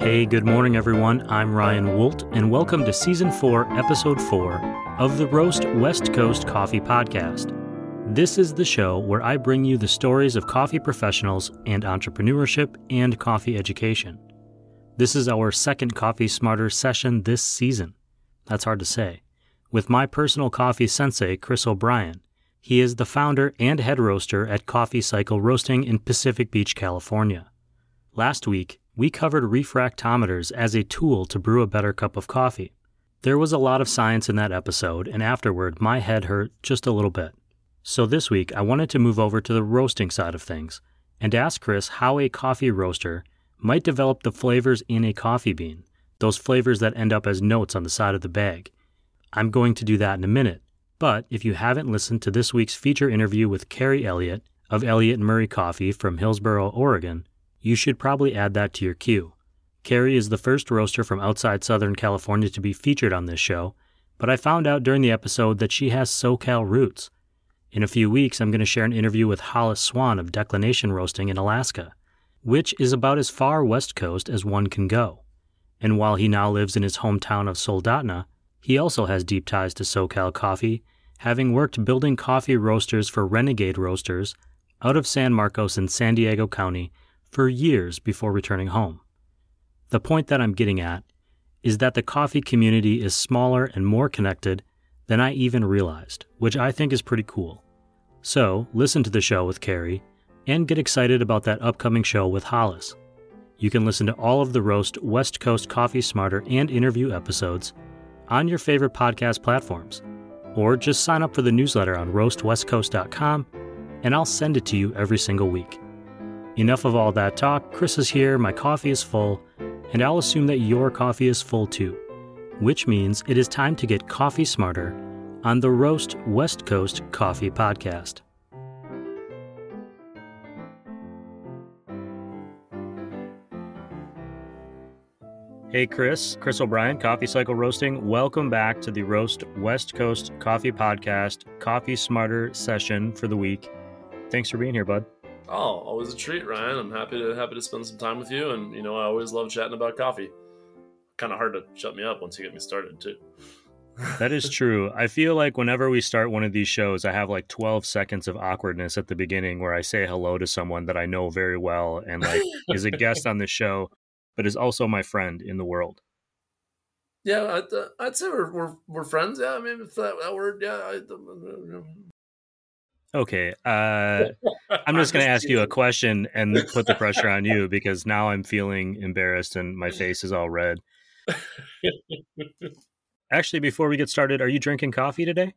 Hey, good morning, everyone. I'm Ryan Wolt, and welcome to Season 4, Episode 4 of the Roast West Coast Coffee Podcast. This is the show where I bring you the stories of coffee professionals and entrepreneurship and coffee education. This is our second Coffee Smarter session this season. That's hard to say. With my personal coffee sensei, Chris O'Brien. He is the founder and head roaster at Coffee Cycle Roasting in Pacific Beach, California. Last week, we covered refractometers as a tool to brew a better cup of coffee. There was a lot of science in that episode, and afterward, my head hurt just a little bit. So this week, I wanted to move over to the roasting side of things and ask Chris how a coffee roaster might develop the flavors in a coffee bean, those flavors that end up as notes on the side of the bag. I'm going to do that in a minute, but if you haven't listened to this week's feature interview with Carrie Elliott of Elliott Murray Coffee from Hillsboro, Oregon, you should probably add that to your queue. Carrie is the first roaster from outside Southern California to be featured on this show, but I found out during the episode that she has SoCal roots. In a few weeks, I'm going to share an interview with Hollis Swan of Declination Roasting in Alaska, which is about as far west coast as one can go. And while he now lives in his hometown of Soldotna, he also has deep ties to SoCal coffee, having worked building coffee roasters for Renegade Roasters out of San Marcos in San Diego County for years before returning home. The point that I'm getting at is that the coffee community is smaller and more connected than I even realized, which I think is pretty cool. So, listen to the show with Carrie and get excited about that upcoming show with Hollis. You can listen to all of the Roast West Coast Coffee Smarter and interview episodes on your favorite podcast platforms, or just sign up for the newsletter on roastwestcoast.com and I'll send it to you every single week. Enough of all that talk. Chris is here, my coffee is full, and I'll assume that your coffee is full too, which means it is time to get coffee smarter on the Roast West Coast Coffee Podcast. Hey, Chris, Chris O'Brien, Coffee Cycle Roasting. Welcome back to the Roast West Coast Coffee Podcast, Coffee Smarter session for the week. Thanks for being here, bud. Oh, always a treat, Ryan. I'm happy to happy to spend some time with you, and you know I always love chatting about coffee. Kind of hard to shut me up once you get me started, too. that is true. I feel like whenever we start one of these shows, I have like 12 seconds of awkwardness at the beginning where I say hello to someone that I know very well and like is a guest on the show, but is also my friend in the world. Yeah, I'd, uh, I'd say we're, we're, we're friends. Yeah, I mean, if that, that word, yeah, I, Okay. Uh, I'm just going to ask you a question and put the pressure on you because now I'm feeling embarrassed and my face is all red. Actually, before we get started, are you drinking coffee today?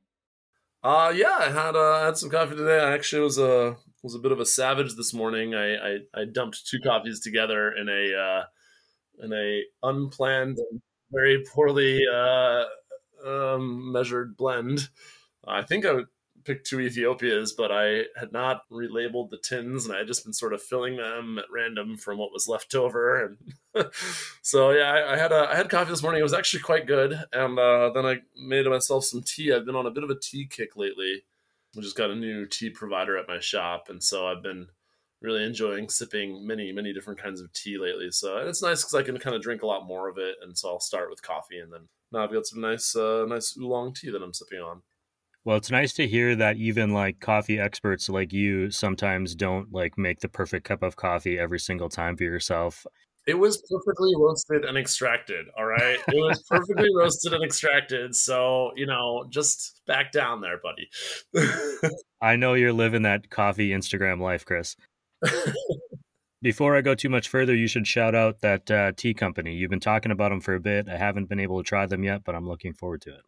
Uh yeah, I had uh, had some coffee today. I actually was a was a bit of a savage this morning. I I, I dumped two coffees together in a uh, in a unplanned, very poorly uh, um, measured blend. I think I picked two Ethiopias, but I had not relabeled the tins, and I had just been sort of filling them at random from what was left over. And so, yeah, I, I, had a I had coffee this morning. It was actually quite good, and uh, then I made myself some tea. I've been on a bit of a tea kick lately. I just got a new tea provider at my shop, and so I've been really enjoying sipping many many different kinds of tea lately. So it's nice because I can kind of drink a lot more of it, and so I'll start with coffee, and then now I've got some nice uh, nice oolong tea that I'm sipping on. Well, it's nice to hear that even like coffee experts like you sometimes don't like make the perfect cup of coffee every single time for yourself. It was perfectly roasted and extracted. All right. It was perfectly roasted and extracted. So, you know, just back down there, buddy. I know you're living that coffee Instagram life, Chris. Before I go too much further, you should shout out that uh, tea company. You've been talking about them for a bit. I haven't been able to try them yet, but I'm looking forward to it.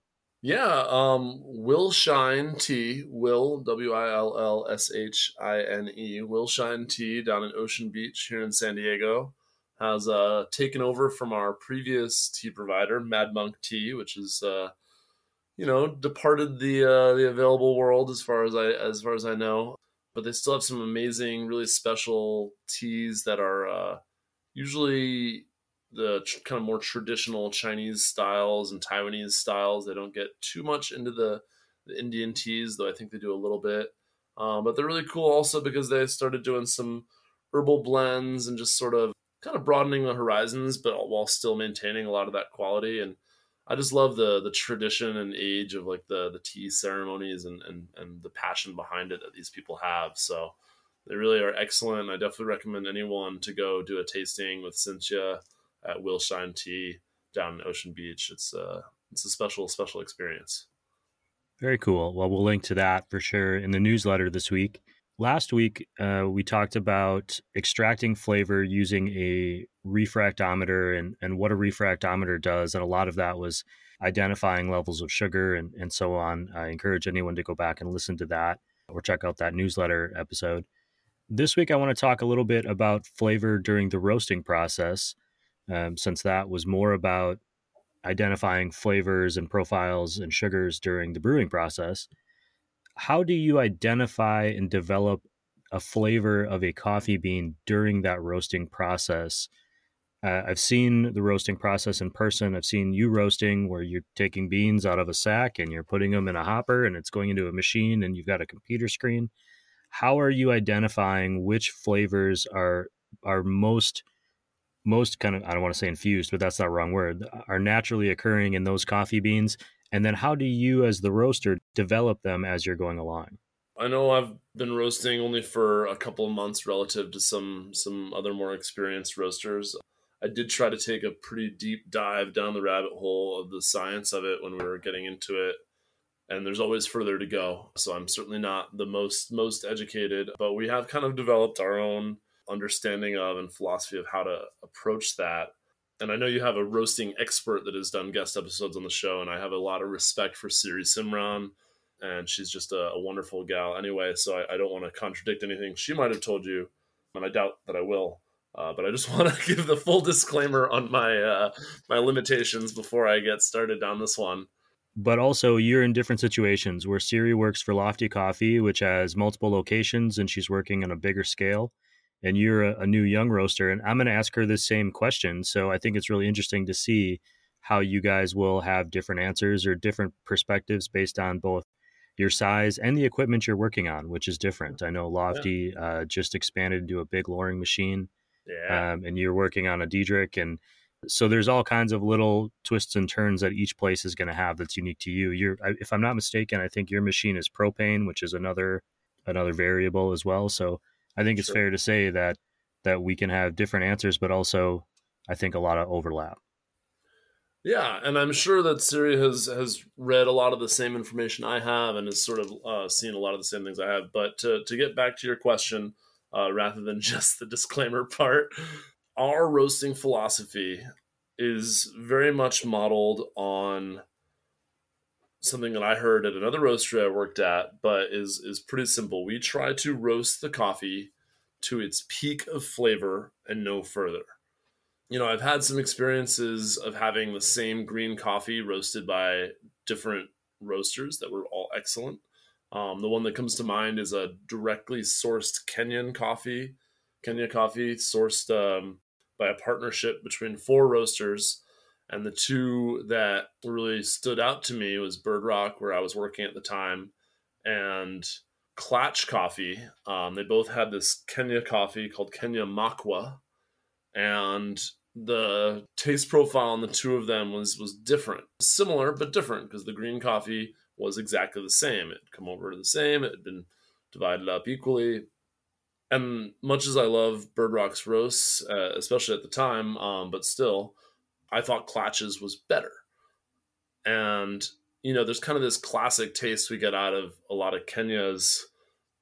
Yeah, um, Will Shine Tea, Will W I L L S H I N E, Will Shine Tea down in Ocean Beach here in San Diego has uh, taken over from our previous tea provider, Mad Monk Tea, which is uh, you know departed the uh, the available world as far as I as far as I know. But they still have some amazing, really special teas that are uh, usually the tr- kind of more traditional Chinese styles and Taiwanese styles. They don't get too much into the, the Indian teas, though I think they do a little bit. Um, but they're really cool also because they started doing some herbal blends and just sort of kind of broadening the horizons, but while still maintaining a lot of that quality. And I just love the the tradition and age of like the the tea ceremonies and and and the passion behind it that these people have. So they really are excellent. I definitely recommend anyone to go do a tasting with Cynthia at Willshine Tea down in Ocean Beach. It's a uh, it's a special special experience. Very cool. Well, we'll link to that for sure in the newsletter this week. Last week, uh, we talked about extracting flavor using a refractometer and, and what a refractometer does. And a lot of that was identifying levels of sugar and, and so on. I encourage anyone to go back and listen to that or check out that newsletter episode. This week, I want to talk a little bit about flavor during the roasting process, um, since that was more about identifying flavors and profiles and sugars during the brewing process how do you identify and develop a flavor of a coffee bean during that roasting process? Uh, I've seen the roasting process in person. I've seen you roasting where you're taking beans out of a sack and you're putting them in a hopper and it's going into a machine and you've got a computer screen. How are you identifying which flavors are are most most kind of I don't want to say infused, but that's not the wrong word, are naturally occurring in those coffee beans and then how do you, as the roaster, develop them as you're going along? I know I've been roasting only for a couple of months relative to some some other more experienced roasters. I did try to take a pretty deep dive down the rabbit hole of the science of it when we were getting into it. And there's always further to go. So I'm certainly not the most most educated, but we have kind of developed our own understanding of and philosophy of how to approach that and I know you have a roasting expert that has done guest episodes on the show, and I have a lot of respect for Siri Simran, and she's just a, a wonderful gal anyway. So I, I don't want to contradict anything she might have told you, and I doubt that I will. Uh, but I just want to give the full disclaimer on my uh, my limitations before I get started down this one. But also, you're in different situations where Siri works for Lofty Coffee, which has multiple locations, and she's working on a bigger scale and you're a, a new young roaster, and I'm going to ask her the same question. So I think it's really interesting to see how you guys will have different answers or different perspectives based on both your size and the equipment you're working on, which is different. I know Lofty yeah. uh, just expanded into a big Loring machine, yeah. um, and you're working on a Diedrich, and so there's all kinds of little twists and turns that each place is going to have that's unique to you. You're, if I'm not mistaken, I think your machine is propane, which is another another variable as well. So I think it's sure. fair to say that that we can have different answers, but also I think a lot of overlap. Yeah, and I'm sure that Siri has has read a lot of the same information I have and has sort of uh, seen a lot of the same things I have. But to to get back to your question, uh, rather than just the disclaimer part, our roasting philosophy is very much modeled on something that I heard at another roastery I worked at, but is is pretty simple. We try to roast the coffee to its peak of flavor and no further. You know, I've had some experiences of having the same green coffee roasted by different roasters that were all excellent. Um, the one that comes to mind is a directly sourced Kenyan coffee, Kenya coffee sourced um, by a partnership between four roasters and the two that really stood out to me was Bird Rock, where I was working at the time, and Klatch Coffee. Um, they both had this Kenya coffee called Kenya Makwa, and the taste profile on the two of them was was different, similar but different because the green coffee was exactly the same. It come over to the same. It had been divided up equally. And much as I love Bird Rock's roasts, uh, especially at the time, um, but still, I thought Klatch's was better. And, you know, there's kind of this classic taste we get out of a lot of Kenya's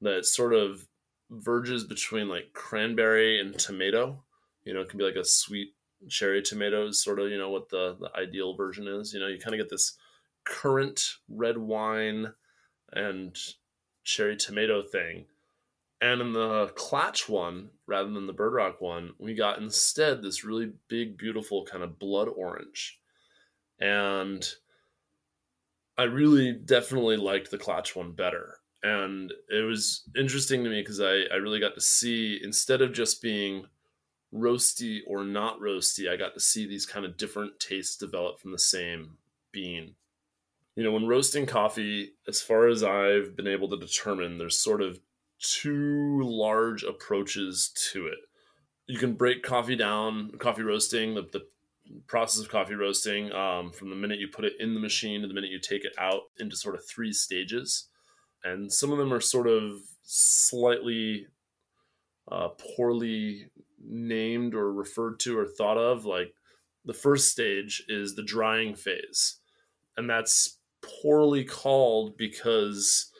that sort of verges between like cranberry and tomato. You know, it can be like a sweet cherry tomato is sort of, you know, what the, the ideal version is. You know, you kind of get this currant red wine and cherry tomato thing. And in the Klatch one, rather than the Bird Rock one, we got instead this really big, beautiful kind of blood orange. And I really definitely liked the Klatch one better. And it was interesting to me because I, I really got to see, instead of just being roasty or not roasty, I got to see these kind of different tastes develop from the same bean. You know, when roasting coffee, as far as I've been able to determine, there's sort of two large approaches to it. you can break coffee down, coffee roasting, the, the process of coffee roasting um, from the minute you put it in the machine to the minute you take it out into sort of three stages. And some of them are sort of slightly uh, poorly named or referred to or thought of. Like the first stage is the drying phase. And that's poorly called because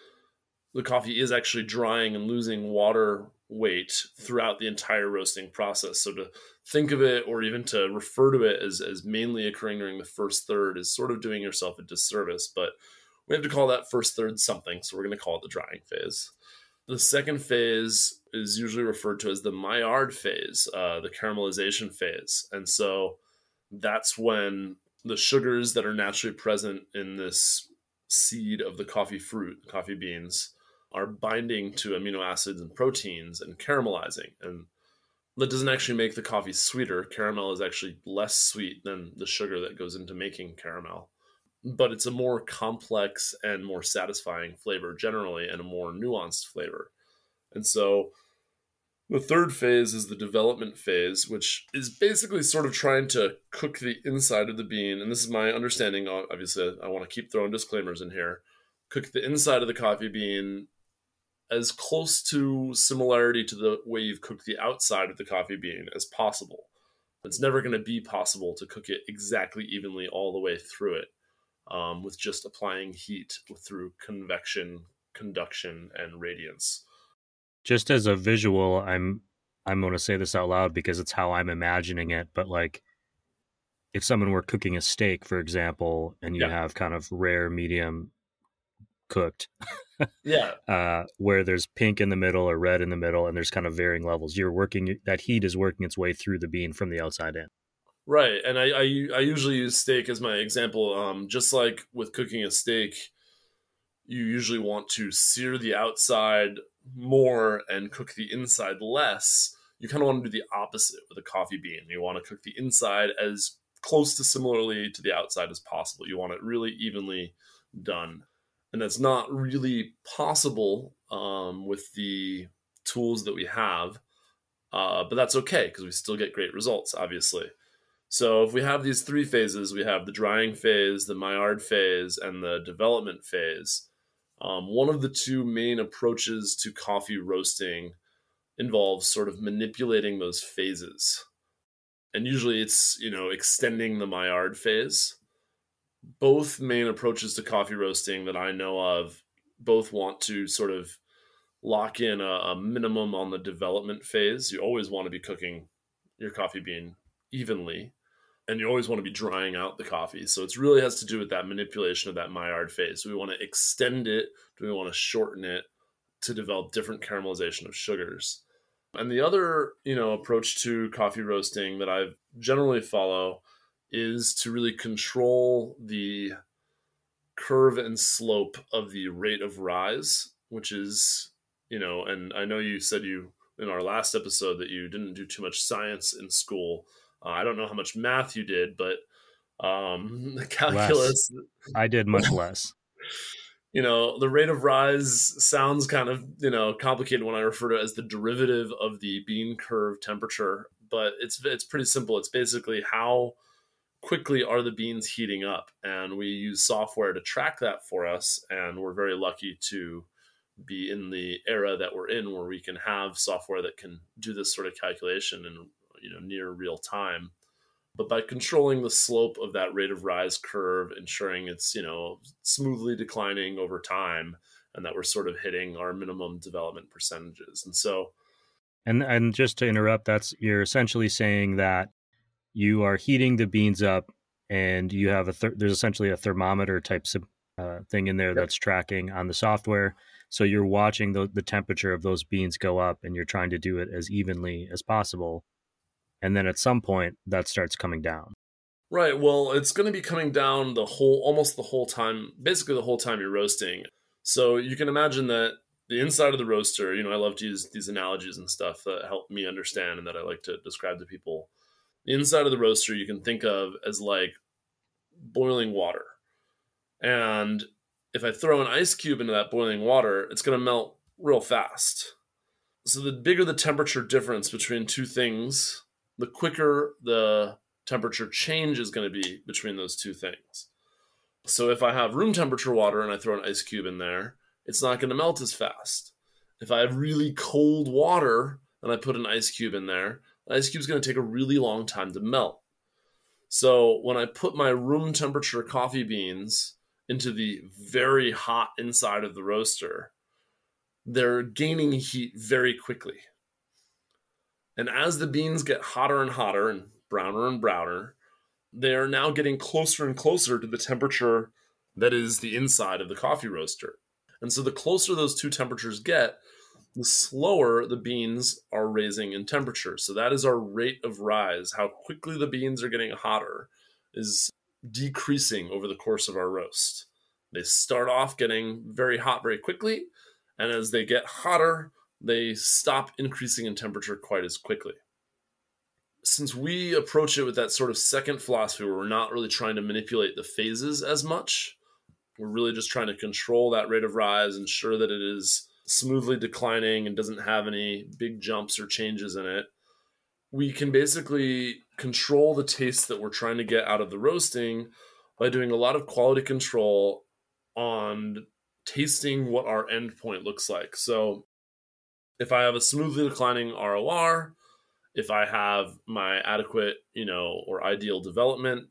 the coffee is actually drying and losing water weight throughout the entire roasting process. So to think of it or even to refer to it as, as mainly occurring during the first third is sort of doing yourself a disservice. But we have to call that first third something. So we're going to call it the drying phase. The second phase is usually referred to as the Maillard phase, uh, the caramelization phase. And so that's when the sugars that are naturally present in this seed of the coffee fruit, coffee beans, are binding to amino acids and proteins and caramelizing. And that doesn't actually make the coffee sweeter. Caramel is actually less sweet than the sugar that goes into making caramel. But it's a more complex and more satisfying flavor generally, and a more nuanced flavor. And so the third phase is the development phase, which is basically sort of trying to cook the inside of the bean. And this is my understanding. Obviously, I want to keep throwing disclaimers in here. Cook the inside of the coffee bean as close to similarity to the way you've cooked the outside of the coffee bean as possible. It's never going to be possible to cook it exactly evenly all the way through it um, with just applying heat through convection, conduction, and radiance. Just as a visual, I'm I'm going to say this out loud because it's how I'm imagining it. But like, if someone were cooking a steak, for example, and you yeah. have kind of rare, medium, cooked. yeah. Uh, where there's pink in the middle or red in the middle, and there's kind of varying levels. You're working that heat is working its way through the bean from the outside in. Right, and I I, I usually use steak as my example. Um, just like with cooking a steak, you usually want to sear the outside more and cook the inside less. You kind of want to do the opposite with a coffee bean. You want to cook the inside as close to similarly to the outside as possible. You want it really evenly done and that's not really possible um, with the tools that we have. Uh, but that's okay because we still get great results, obviously. So if we have these three phases, we have the drying phase, the Maillard phase, and the development phase. Um, one of the two main approaches to coffee roasting involves sort of manipulating those phases. And usually it's, you know, extending the Maillard phase both main approaches to coffee roasting that I know of both want to sort of lock in a, a, minimum on the development phase. You always want to be cooking your coffee bean evenly, and you always want to be drying out the coffee. So it really has to do with that manipulation of that Maillard phase. Do we want to extend it? Do we want to shorten it to develop different caramelization of sugars? And the other, you know, approach to coffee roasting that I generally follow is to really control the curve and slope of the rate of rise, which is, you know, and I know you said you in our last episode that you didn't do too much science in school. Uh, I don't know how much math you did, but um, the calculus. Less. I did much less. You know, the rate of rise sounds kind of, you know, complicated when I refer to it as the derivative of the bean curve temperature, but it's it's pretty simple. It's basically how quickly are the beans heating up. And we use software to track that for us and we're very lucky to be in the era that we're in where we can have software that can do this sort of calculation in you know near real time. But by controlling the slope of that rate of rise curve ensuring it's you know smoothly declining over time and that we're sort of hitting our minimum development percentages. And so and and just to interrupt that's you're essentially saying that you are heating the beans up and you have a th- there's essentially a thermometer type uh, thing in there yep. that's tracking on the software. So you're watching the, the temperature of those beans go up and you're trying to do it as evenly as possible. And then at some point that starts coming down. Right well it's going to be coming down the whole almost the whole time basically the whole time you're roasting. So you can imagine that the inside of the roaster you know i love to use these analogies and stuff that help me understand and that i like to describe to people inside of the roaster you can think of as like boiling water. And if I throw an ice cube into that boiling water, it's going to melt real fast. so the bigger the temperature difference between two things, the quicker the temperature change is going to be between those two things. So if I have room temperature water and I throw an ice cube in there, it's not going to melt as fast. If I have really cold water and I put an ice cube in there, the ice cube is going to take a really long time to melt. So when I put my room temperature coffee beans into the very hot inside of the roaster, they're gaining heat very quickly. And as the beans get hotter and hotter and browner and browner, they are now getting closer and closer to the temperature that is the inside of the coffee roaster. And so the closer those two temperatures get, the slower the beans are raising in temperature. So that is our rate of rise. How quickly the beans are getting hotter is decreasing over the course of our roast. They start off getting very hot very quickly, and as they get hotter, they stop increasing in temperature quite as quickly. Since we approach it with that sort of second philosophy where we're not really trying to manipulate the phases as much, we're really just trying to control that rate of rise, ensure that it is smoothly declining and doesn't have any big jumps or changes in it. We can basically control the taste that we're trying to get out of the roasting by doing a lot of quality control on tasting what our endpoint looks like. So if I have a smoothly declining ROR, if I have my adequate, you know, or ideal development,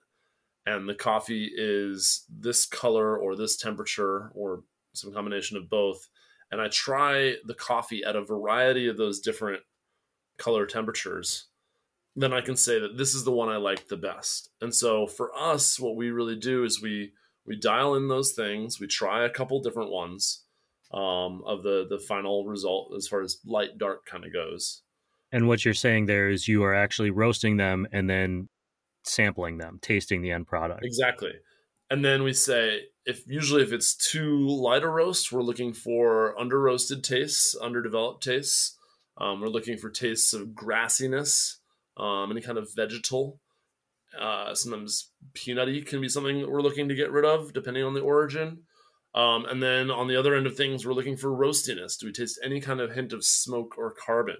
and the coffee is this color or this temperature or some combination of both, and I try the coffee at a variety of those different color temperatures, then I can say that this is the one I like the best. And so for us, what we really do is we we dial in those things, we try a couple different ones um, of the the final result as far as light dark kind of goes. And what you're saying there is you are actually roasting them and then sampling them, tasting the end product. Exactly. And then we say if usually if it's too light a roast, we're looking for under roasted tastes, underdeveloped tastes. Um, we're looking for tastes of grassiness, um, any kind of vegetal. Uh, sometimes peanutty can be something that we're looking to get rid of, depending on the origin. Um, and then on the other end of things, we're looking for roastiness. Do we taste any kind of hint of smoke or carbon?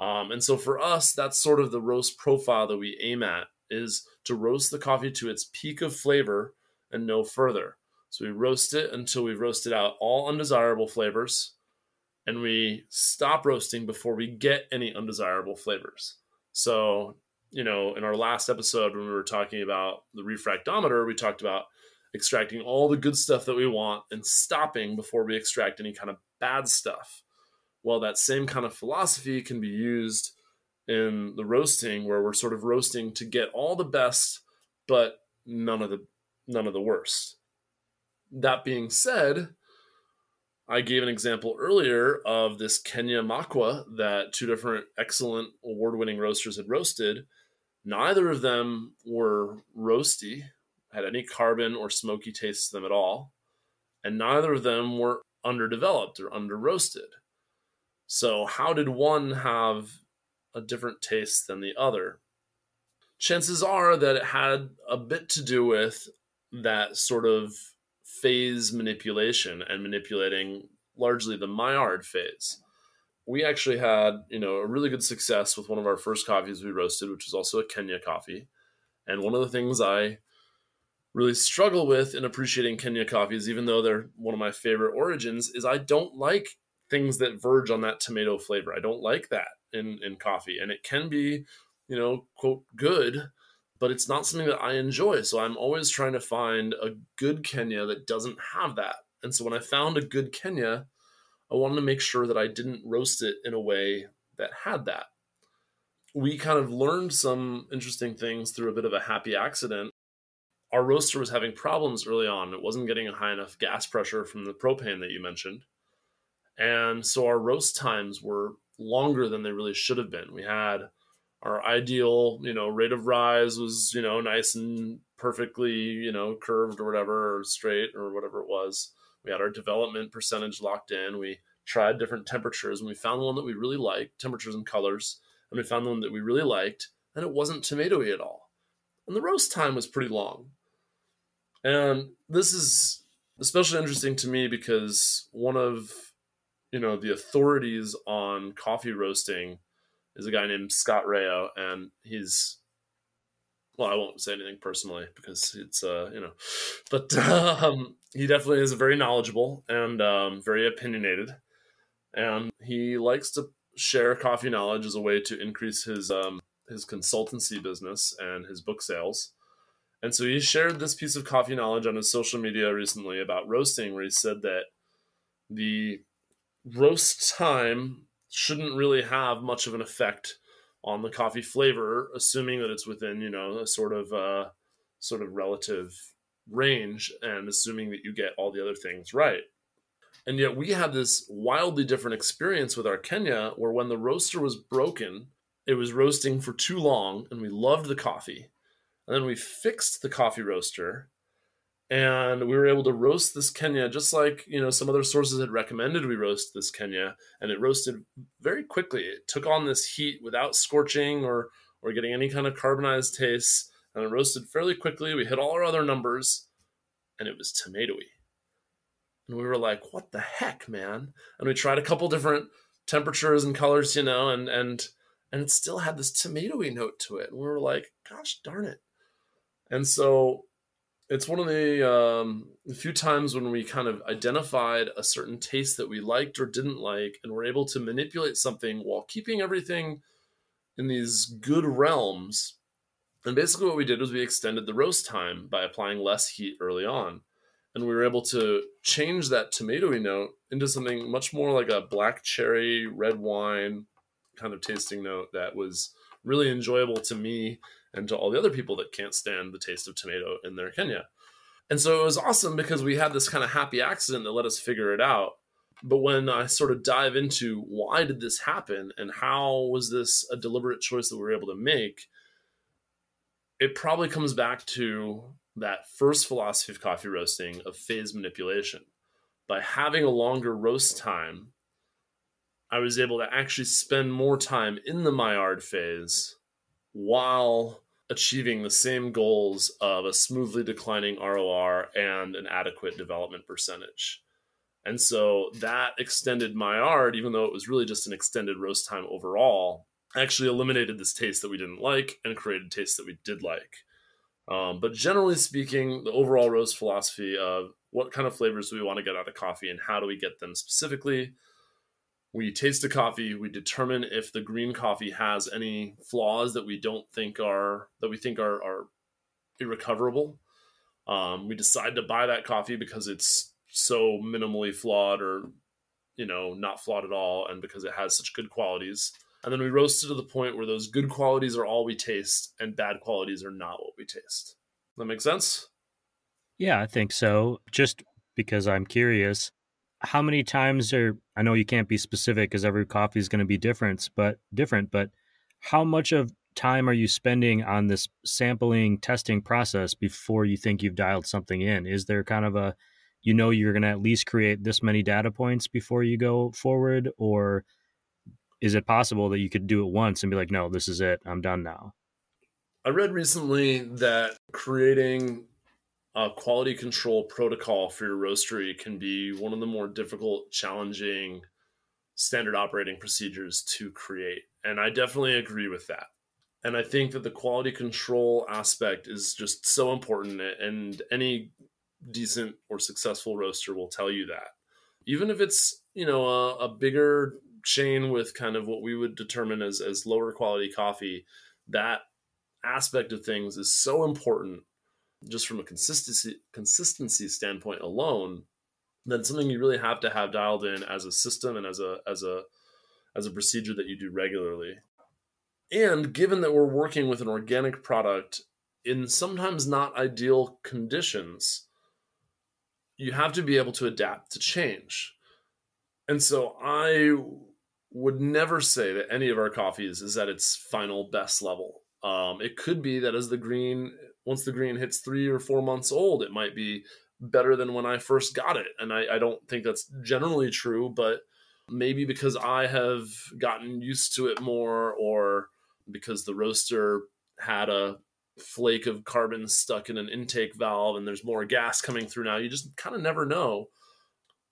Um, and so for us, that's sort of the roast profile that we aim at is to roast the coffee to its peak of flavor and no further. So we roast it until we've roasted out all undesirable flavors, and we stop roasting before we get any undesirable flavors. So, you know, in our last episode when we were talking about the refractometer, we talked about extracting all the good stuff that we want and stopping before we extract any kind of bad stuff. Well, that same kind of philosophy can be used in the roasting where we're sort of roasting to get all the best but none of the none of the worst. That being said, I gave an example earlier of this Kenya Makwa that two different excellent award winning roasters had roasted. Neither of them were roasty, had any carbon or smoky taste to them at all, and neither of them were underdeveloped or under roasted. So, how did one have a different taste than the other? Chances are that it had a bit to do with that sort of phase manipulation and manipulating largely the Maillard phase. We actually had, you know, a really good success with one of our first coffees we roasted, which is also a Kenya coffee. And one of the things I really struggle with in appreciating Kenya coffees, even though they're one of my favorite origins, is I don't like things that verge on that tomato flavor. I don't like that in, in coffee. And it can be, you know, quote, good, but it's not something that I enjoy. So I'm always trying to find a good Kenya that doesn't have that. And so when I found a good Kenya, I wanted to make sure that I didn't roast it in a way that had that. We kind of learned some interesting things through a bit of a happy accident. Our roaster was having problems early on. It wasn't getting a high enough gas pressure from the propane that you mentioned. And so our roast times were longer than they really should have been. We had our ideal, you know, rate of rise was, you know, nice and perfectly, you know, curved or whatever, or straight or whatever it was. We had our development percentage locked in. We tried different temperatures and we found one that we really liked, temperatures and colors, and we found one that we really liked, and it wasn't tomatoey at all. And the roast time was pretty long. And this is especially interesting to me because one of you know the authorities on coffee roasting is a guy named Scott Rao, and he's well, I won't say anything personally because it's uh, you know, but um, he definitely is very knowledgeable and um, very opinionated, and he likes to share coffee knowledge as a way to increase his um, his consultancy business and his book sales. And so he shared this piece of coffee knowledge on his social media recently about roasting, where he said that the roast time shouldn't really have much of an effect on the coffee flavor, assuming that it's within you know a sort of uh, sort of relative range, and assuming that you get all the other things right. And yet we had this wildly different experience with our Kenya, where when the roaster was broken, it was roasting for too long, and we loved the coffee, and then we fixed the coffee roaster and we were able to roast this Kenya just like you know some other sources had recommended we roast this Kenya, and it roasted very quickly. It took on this heat without scorching or or getting any kind of carbonized taste, and it roasted fairly quickly. We hit all our other numbers, and it was tomatoey. And we were like, "What the heck, man?" And we tried a couple different temperatures and colors, you know, and and and it still had this tomatoey note to it. And we were like, "Gosh darn it!" And so it's one of the um, few times when we kind of identified a certain taste that we liked or didn't like, and were able to manipulate something while keeping everything in these good realms. And basically, what we did was we extended the roast time by applying less heat early on. And we were able to change that tomatoey note into something much more like a black cherry, red wine kind of tasting note that was really enjoyable to me and to all the other people that can't stand the taste of tomato in their Kenya. And so it was awesome because we had this kind of happy accident that let us figure it out. But when I sort of dive into why did this happen and how was this a deliberate choice that we were able to make, it probably comes back to that first philosophy of coffee roasting of phase manipulation. By having a longer roast time, I was able to actually spend more time in the Maillard phase while achieving the same goals of a smoothly declining ROR and an adequate development percentage. And so that extended my art, even though it was really just an extended roast time overall, actually eliminated this taste that we didn't like and created taste that we did like. Um, but generally speaking, the overall roast philosophy of what kind of flavors do we want to get out of coffee and how do we get them specifically we taste the coffee we determine if the green coffee has any flaws that we don't think are that we think are, are irrecoverable. Um, we decide to buy that coffee because it's so minimally flawed or you know not flawed at all and because it has such good qualities. And then we roast it to the point where those good qualities are all we taste and bad qualities are not what we taste. That make sense? Yeah i think so. Just because i'm curious how many times are I know you can't be specific because every coffee is going to be different, but different, but how much of time are you spending on this sampling testing process before you think you've dialed something in? Is there kind of a you know you're going to at least create this many data points before you go forward or is it possible that you could do it once and be like no, this is it. I'm done now. I read recently that creating a quality control protocol for your roastery can be one of the more difficult, challenging standard operating procedures to create. And I definitely agree with that. And I think that the quality control aspect is just so important. And any decent or successful roaster will tell you that. Even if it's, you know, a, a bigger chain with kind of what we would determine as, as lower quality coffee, that aspect of things is so important just from a consistency consistency standpoint alone, then something you really have to have dialed in as a system and as a as a as a procedure that you do regularly. And given that we're working with an organic product in sometimes not ideal conditions, you have to be able to adapt to change. And so I would never say that any of our coffees is at its final best level. Um, it could be that as the green once the green hits three or four months old, it might be better than when I first got it. And I, I don't think that's generally true, but maybe because I have gotten used to it more or because the roaster had a flake of carbon stuck in an intake valve and there's more gas coming through now. You just kind of never know.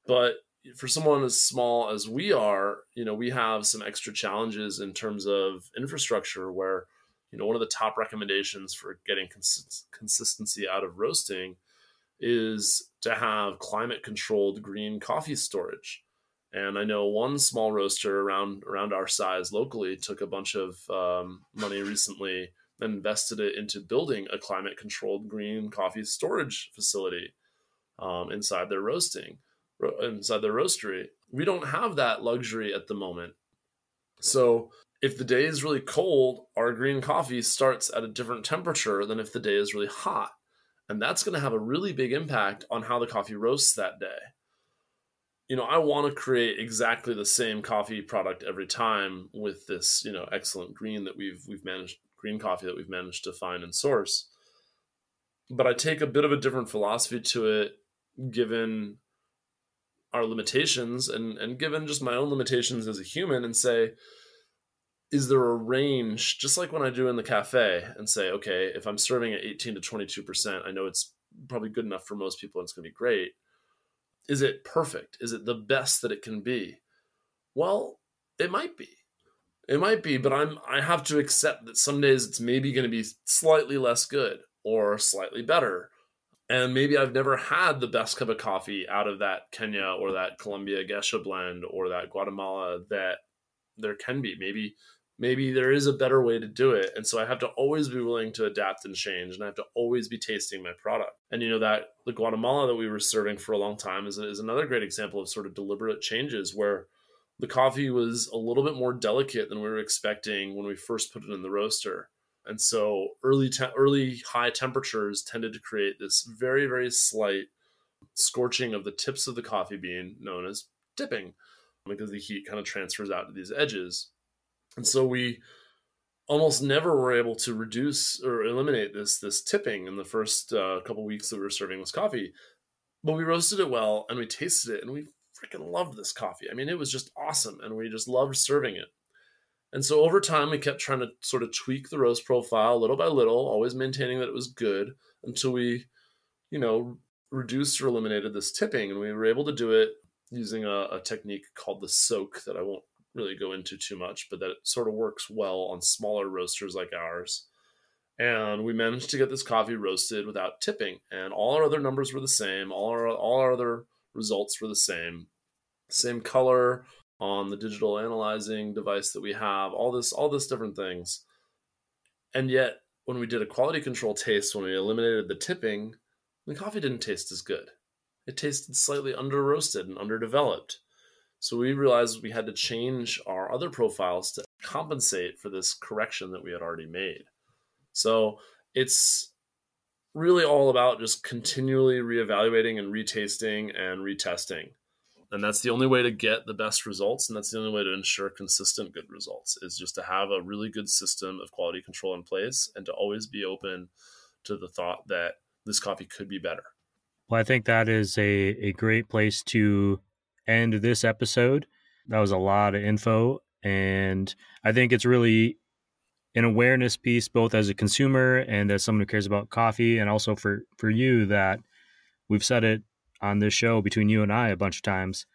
But for someone as small as we are, you know, we have some extra challenges in terms of infrastructure where, you know, one of the top recommendations for getting cons- consistency out of roasting is to have climate controlled green coffee storage. And I know one small roaster around around our size locally took a bunch of um, money recently and invested it into building a climate controlled green coffee storage facility um, inside their roasting inside their roastery. We don't have that luxury at the moment. So if the day is really cold, our green coffee starts at a different temperature than if the day is really hot. And that's going to have a really big impact on how the coffee roasts that day. You know, I want to create exactly the same coffee product every time with this, you know, excellent green that we've we've managed green coffee that we've managed to find and source. But I take a bit of a different philosophy to it given our limitations and and given just my own limitations as a human and say is there a range just like when i do in the cafe and say okay if i'm serving at 18 to 22% i know it's probably good enough for most people and it's going to be great is it perfect? Is it the best that it can be? Well it might be. It might be but i'm i have to accept that some days it's maybe going to be slightly less good or slightly better. And maybe I've never had the best cup of coffee out of that Kenya or that Colombia Gesha blend or that Guatemala that there can be. Maybe maybe there is a better way to do it. And so I have to always be willing to adapt and change and I have to always be tasting my product. And you know that the Guatemala that we were serving for a long time is, is another great example of sort of deliberate changes where the coffee was a little bit more delicate than we were expecting when we first put it in the roaster and so early te- early high temperatures tended to create this very very slight scorching of the tips of the coffee bean known as tipping because the heat kind of transfers out to these edges and so we almost never were able to reduce or eliminate this this tipping in the first uh, couple weeks that we were serving this coffee but we roasted it well and we tasted it and we freaking loved this coffee i mean it was just awesome and we just loved serving it and so over time, we kept trying to sort of tweak the roast profile little by little, always maintaining that it was good until we, you know, reduced or eliminated this tipping. And we were able to do it using a, a technique called the soak that I won't really go into too much, but that sort of works well on smaller roasters like ours. And we managed to get this coffee roasted without tipping. And all our other numbers were the same. All our all our other results were the same. Same color, on the digital analyzing device that we have, all this, all this different things. And yet, when we did a quality control taste, when we eliminated the tipping, the coffee didn't taste as good. It tasted slightly under roasted and underdeveloped. So we realized we had to change our other profiles to compensate for this correction that we had already made. So it's really all about just continually reevaluating and retasting and retesting and that's the only way to get the best results and that's the only way to ensure consistent good results is just to have a really good system of quality control in place and to always be open to the thought that this coffee could be better well i think that is a, a great place to end this episode that was a lot of info and i think it's really an awareness piece both as a consumer and as someone who cares about coffee and also for for you that we've said it on this show between you and I a bunch of times.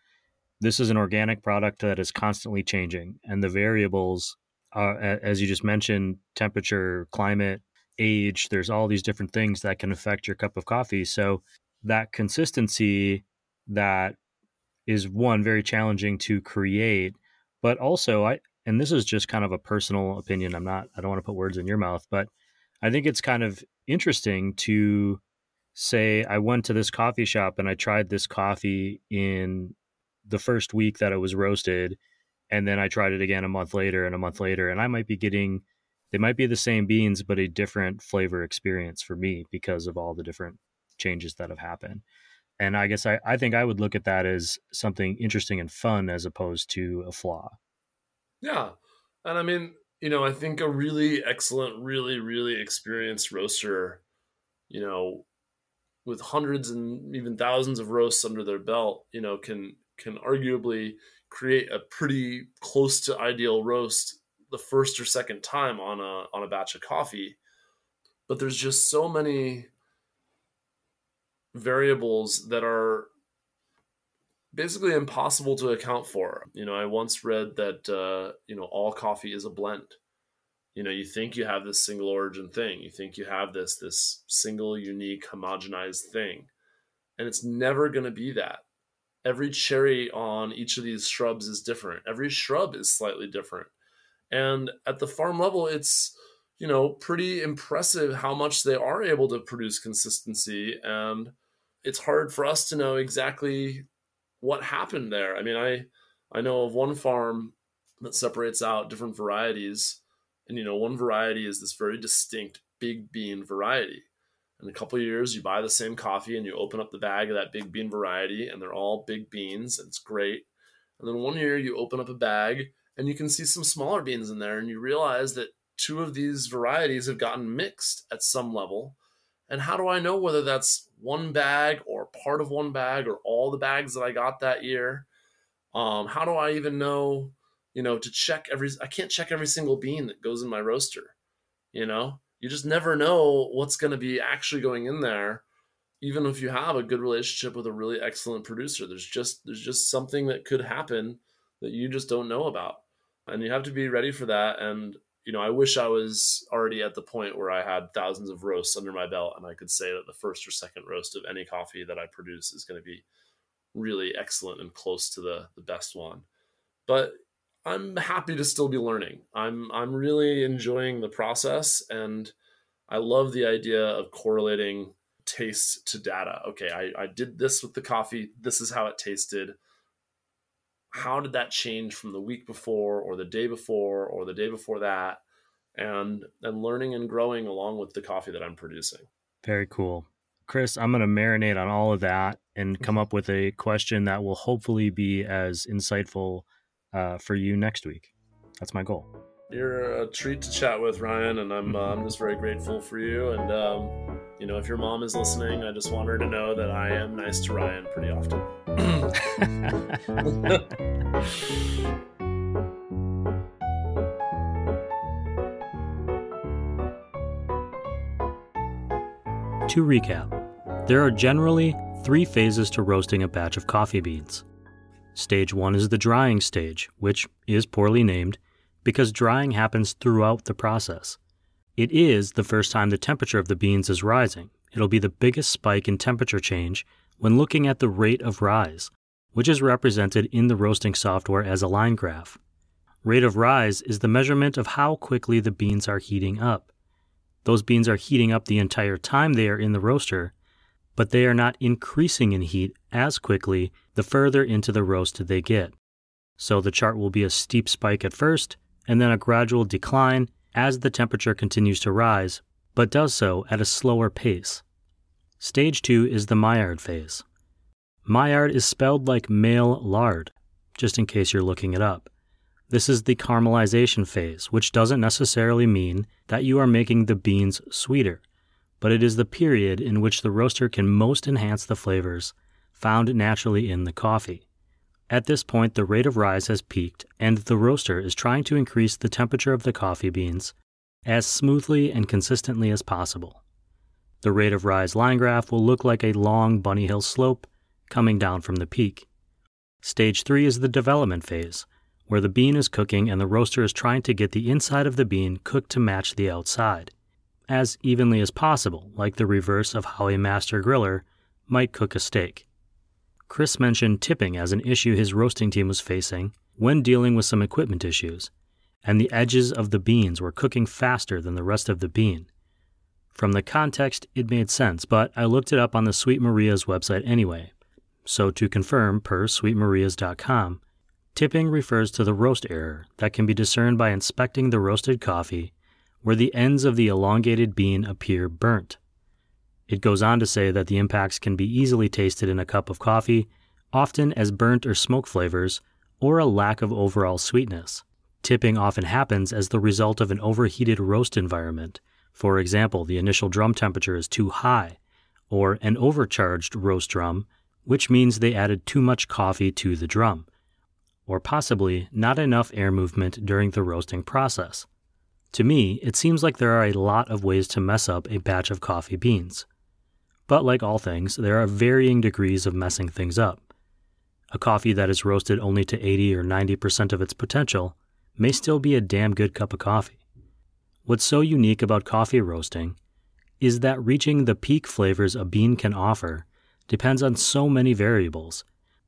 This is an organic product that is constantly changing, and the variables, uh, as you just mentioned, temperature, climate, age. There's all these different things that can affect your cup of coffee. So that consistency that is one very challenging to create, but also I and this is just kind of a personal opinion. I'm not I don't want to put words in your mouth, but I think it's kind of interesting to say I went to this coffee shop and I tried this coffee in the first week that it was roasted and then I tried it again a month later and a month later and I might be getting they might be the same beans but a different flavor experience for me because of all the different changes that have happened. And I guess I, I think I would look at that as something interesting and fun as opposed to a flaw. Yeah. And I mean, you know, I think a really excellent, really, really experienced roaster, you know, with hundreds and even thousands of roasts under their belt, you know, can can arguably create a pretty close to ideal roast the first or second time on a on a batch of coffee. But there's just so many variables that are basically impossible to account for. You know, I once read that uh, you know all coffee is a blend. You know, you think you have this single origin thing, you think you have this this single unique homogenized thing, and it's never going to be that. Every cherry on each of these shrubs is different. Every shrub is slightly different, and at the farm level, it's you know pretty impressive how much they are able to produce consistency and it's hard for us to know exactly what happened there. I mean, I I know of one farm that separates out different varieties, and you know, one variety is this very distinct big bean variety. In a couple years, you buy the same coffee and you open up the bag of that big bean variety, and they're all big beans, and it's great. And then one year, you open up a bag and you can see some smaller beans in there, and you realize that two of these varieties have gotten mixed at some level. And how do I know whether that's one bag or part of one bag or all the bags that I got that year? Um, how do I even know, you know, to check every, I can't check every single bean that goes in my roaster. You know, you just never know what's going to be actually going in there. Even if you have a good relationship with a really excellent producer, there's just, there's just something that could happen that you just don't know about. And you have to be ready for that. And you know, I wish I was already at the point where I had thousands of roasts under my belt and I could say that the first or second roast of any coffee that I produce is going to be really excellent and close to the the best one. But I'm happy to still be learning. I'm I'm really enjoying the process and I love the idea of correlating taste to data. Okay, I, I did this with the coffee. This is how it tasted how did that change from the week before or the day before or the day before that? And and learning and growing along with the coffee that i'm producing. Very cool. Chris i'm going to marinate on all of that and come up with a question that will hopefully be as insightful uh, for you next week. That's my goal. You're a treat to chat with ryan and i'm, uh, I'm just very grateful for you. And um, you know if your mom is listening i just want her to know that i am nice to ryan pretty often to recap, there are generally three phases to roasting a batch of coffee beans. Stage one is the drying stage, which is poorly named because drying happens throughout the process. It is the first time the temperature of the beans is rising. It'll be the biggest spike in temperature change when looking at the rate of rise, which is represented in the roasting software as a line graph. Rate of rise is the measurement of how quickly the beans are heating up. Those beans are heating up the entire time they are in the roaster, but they are not increasing in heat as quickly the further into the roast they get. So the chart will be a steep spike at first, and then a gradual decline as the temperature continues to rise, but does so at a slower pace. Stage 2 is the Maillard phase. Maillard is spelled like male lard, just in case you're looking it up. This is the caramelization phase, which doesn't necessarily mean that you are making the beans sweeter, but it is the period in which the roaster can most enhance the flavors found naturally in the coffee. At this point, the rate of rise has peaked, and the roaster is trying to increase the temperature of the coffee beans as smoothly and consistently as possible. The rate of rise line graph will look like a long bunny hill slope coming down from the peak. Stage 3 is the development phase, where the bean is cooking and the roaster is trying to get the inside of the bean cooked to match the outside, as evenly as possible, like the reverse of how a master griller might cook a steak. Chris mentioned tipping as an issue his roasting team was facing when dealing with some equipment issues, and the edges of the beans were cooking faster than the rest of the bean, from the context, it made sense, but I looked it up on the Sweet Maria's website anyway. So, to confirm, per sweetmarias.com, tipping refers to the roast error that can be discerned by inspecting the roasted coffee where the ends of the elongated bean appear burnt. It goes on to say that the impacts can be easily tasted in a cup of coffee, often as burnt or smoke flavors, or a lack of overall sweetness. Tipping often happens as the result of an overheated roast environment for example, the initial drum temperature is too high, or an overcharged roast drum, which means they added too much coffee to the drum, or possibly not enough air movement during the roasting process. To me, it seems like there are a lot of ways to mess up a batch of coffee beans. But like all things, there are varying degrees of messing things up. a coffee that is roasted only to 80 or 90% of its potential may still be a damn good cup of coffee. What's so unique about coffee roasting is that reaching the peak flavors a bean can offer depends on so many variables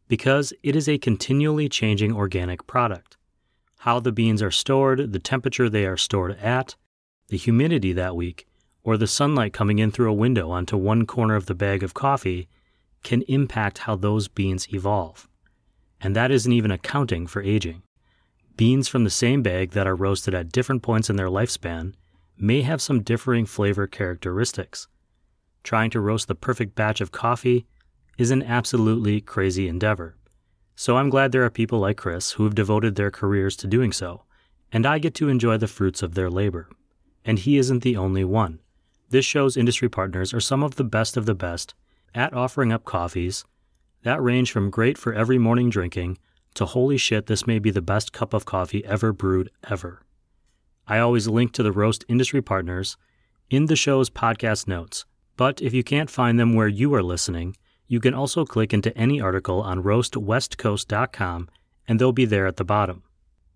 because it is a continually changing organic product. How the beans are stored, the temperature they are stored at, the humidity that week, or the sunlight coming in through a window onto one corner of the bag of coffee can impact how those beans evolve. And that isn't even accounting for aging. Beans from the same bag that are roasted at different points in their lifespan may have some differing flavor characteristics. Trying to roast the perfect batch of coffee is an absolutely crazy endeavor. So I'm glad there are people like Chris who have devoted their careers to doing so, and I get to enjoy the fruits of their labor. And he isn't the only one. This show's industry partners are some of the best of the best at offering up coffees that range from great for every morning drinking to holy shit, this may be the best cup of coffee ever brewed ever. I always link to the roast industry partners in the show's podcast notes, but if you can't find them where you are listening, you can also click into any article on roastwestcoast.com and they'll be there at the bottom.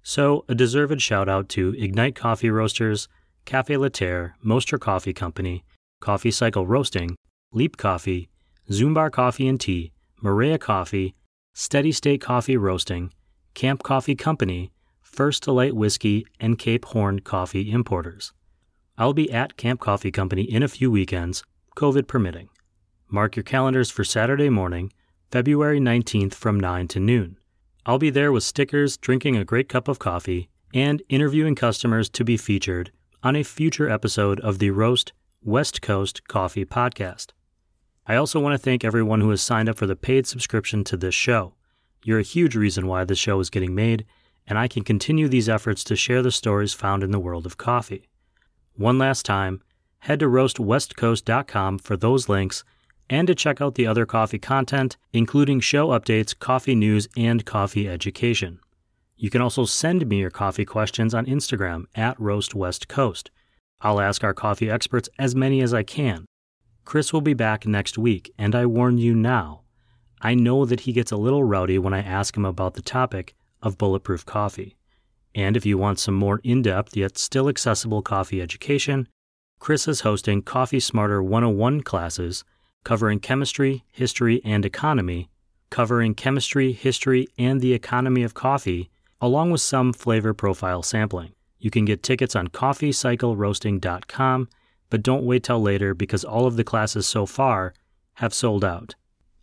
So, a deserved shout out to Ignite Coffee Roasters, Cafe Laterre, Mostra Coffee Company, Coffee Cycle Roasting, Leap Coffee, Zumbar Coffee and Tea, Maria Coffee, Steady State Coffee Roasting, Camp Coffee Company, First Delight Whiskey, and Cape Horn Coffee Importers. I'll be at Camp Coffee Company in a few weekends, COVID permitting. Mark your calendars for Saturday morning, February 19th from 9 to noon. I'll be there with stickers, drinking a great cup of coffee, and interviewing customers to be featured on a future episode of the Roast West Coast Coffee Podcast. I also want to thank everyone who has signed up for the paid subscription to this show. You're a huge reason why this show is getting made, and I can continue these efforts to share the stories found in the world of coffee. One last time, head to roastwestcoast.com for those links and to check out the other coffee content, including show updates, coffee news, and coffee education. You can also send me your coffee questions on Instagram at roastwestcoast. I'll ask our coffee experts as many as I can. Chris will be back next week, and I warn you now, I know that he gets a little rowdy when I ask him about the topic of bulletproof coffee. And if you want some more in depth yet still accessible coffee education, Chris is hosting Coffee Smarter 101 classes covering chemistry, history, and economy, covering chemistry, history, and the economy of coffee, along with some flavor profile sampling. You can get tickets on coffeecycleroasting.com, but don't wait till later because all of the classes so far have sold out.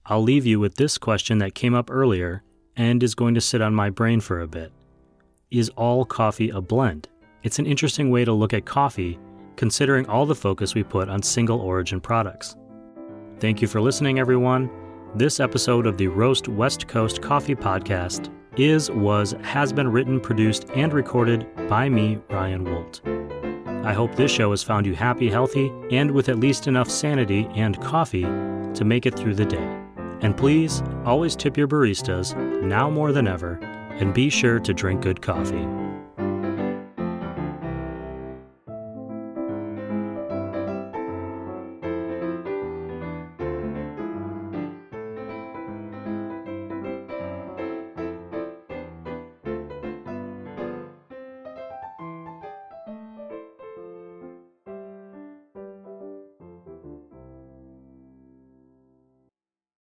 I'll leave you with this question that came up earlier and is going to sit on my brain for a bit. Is all coffee a blend? It's an interesting way to look at coffee, considering all the focus we put on single origin products. Thank you for listening, everyone. This episode of the Roast West Coast Coffee Podcast is, was, has been written, produced, and recorded by me, Ryan Wolt. I hope this show has found you happy, healthy, and with at least enough sanity and coffee to make it through the day. And please always tip your baristas, now more than ever, and be sure to drink good coffee.